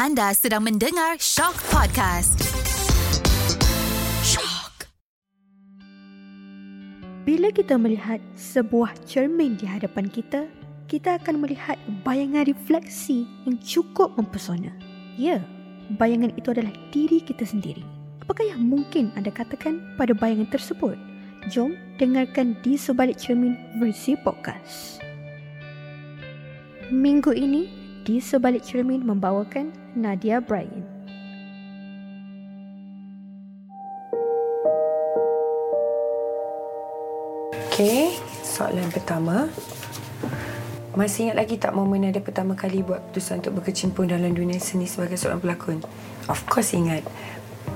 Anda sedang mendengar Shock Podcast. Shock. Bila kita melihat sebuah cermin di hadapan kita, kita akan melihat bayangan refleksi yang cukup mempesona. Ya, bayangan itu adalah diri kita sendiri. Apakah yang mungkin anda katakan pada bayangan tersebut? Jom dengarkan di sebalik cermin versi podcast. Minggu ini, di sebalik cermin membawakan Nadia Bryan. Okay, soalan pertama. Masih ingat lagi tak momen ada pertama kali buat keputusan untuk berkecimpung dalam dunia seni sebagai seorang pelakon? Of course ingat.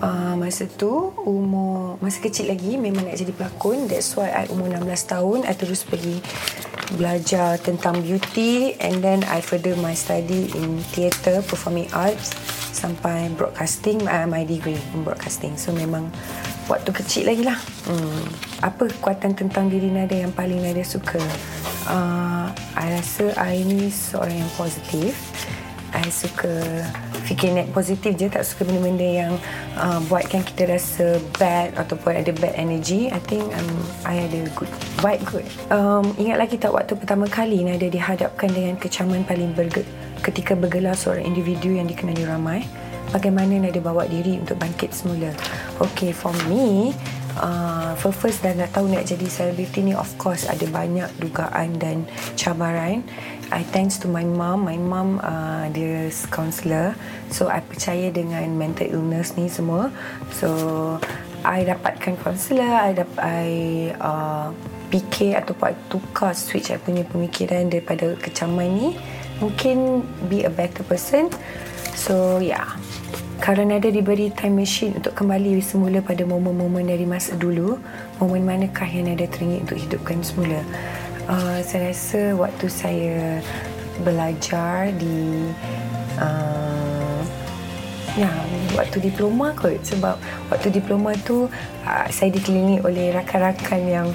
Uh, masa tu umur masa kecil lagi memang nak jadi pelakon that's why I umur 16 tahun I terus pergi belajar tentang beauty and then I further my study in theatre performing arts sampai broadcasting uh, my degree in broadcasting. So memang waktu kecil lagi lah. Hmm. apa kekuatan tentang diri Nada yang paling Nada suka? Uh, I rasa I ni seorang yang positif. I suka fikir net positif je tak suka benda-benda yang uh, buatkan kita rasa bad ataupun ada bad energy I think um, I ada good vibe good. Um, ingat lagi tak waktu pertama kali Nada dihadapkan dengan kecaman paling berge- ketika bergelar seorang individu yang dikenali ramai? Bagaimana Nada bawa diri untuk bangkit semula? Okay for me Uh, for first dah nak tahu nak jadi selebriti ni of course ada banyak dugaan dan cabaran I thanks to my mom. My mom uh, dia counselor. So I percaya dengan mental illness ni semua. So I dapatkan counselor. I dapat I uh, fikir ataupun I tukar switch I punya pemikiran daripada kecaman ni. Mungkin be a better person. So yeah. Kalau ada diberi time machine untuk kembali semula pada momen-momen dari masa dulu, momen manakah yang ada teringin untuk hidupkan semula? Uh, saya rasa waktu saya belajar di uh, ya waktu diploma kot sebab waktu diploma tu uh, saya dikelilingi oleh rakan-rakan yang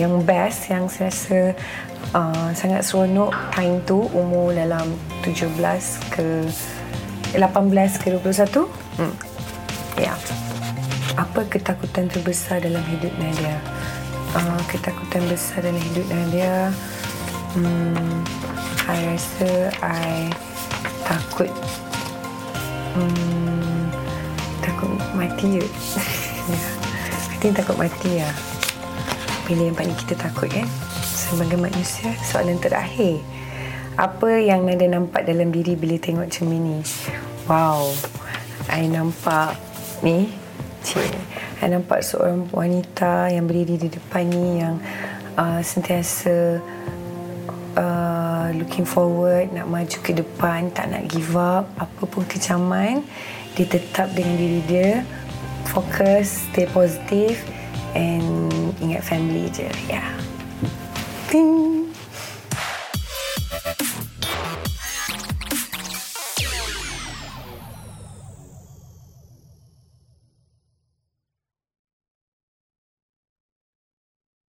yang best yang saya rasa uh, sangat seronok time tu umur dalam 17 ke 18 ke 21 hmm. ya yeah. apa ketakutan terbesar dalam hidup Nadia uh, ketakutan besar dalam hidup dia. Hmm, I rasa I takut. Hmm, takut mati ya I think takut mati ya bila yang paling kita takut kan sebagai manusia soalan terakhir. Apa yang Nada nampak dalam diri bila tengok cermin ni? Wow I nampak ni. Cik saya nampak seorang wanita yang berdiri di depan ni yang uh, sentiasa uh, looking forward, nak maju ke depan, tak nak give up, apa pun kecaman, dia tetap dengan diri dia, fokus, stay positive and ingat family je. Yeah. Ting.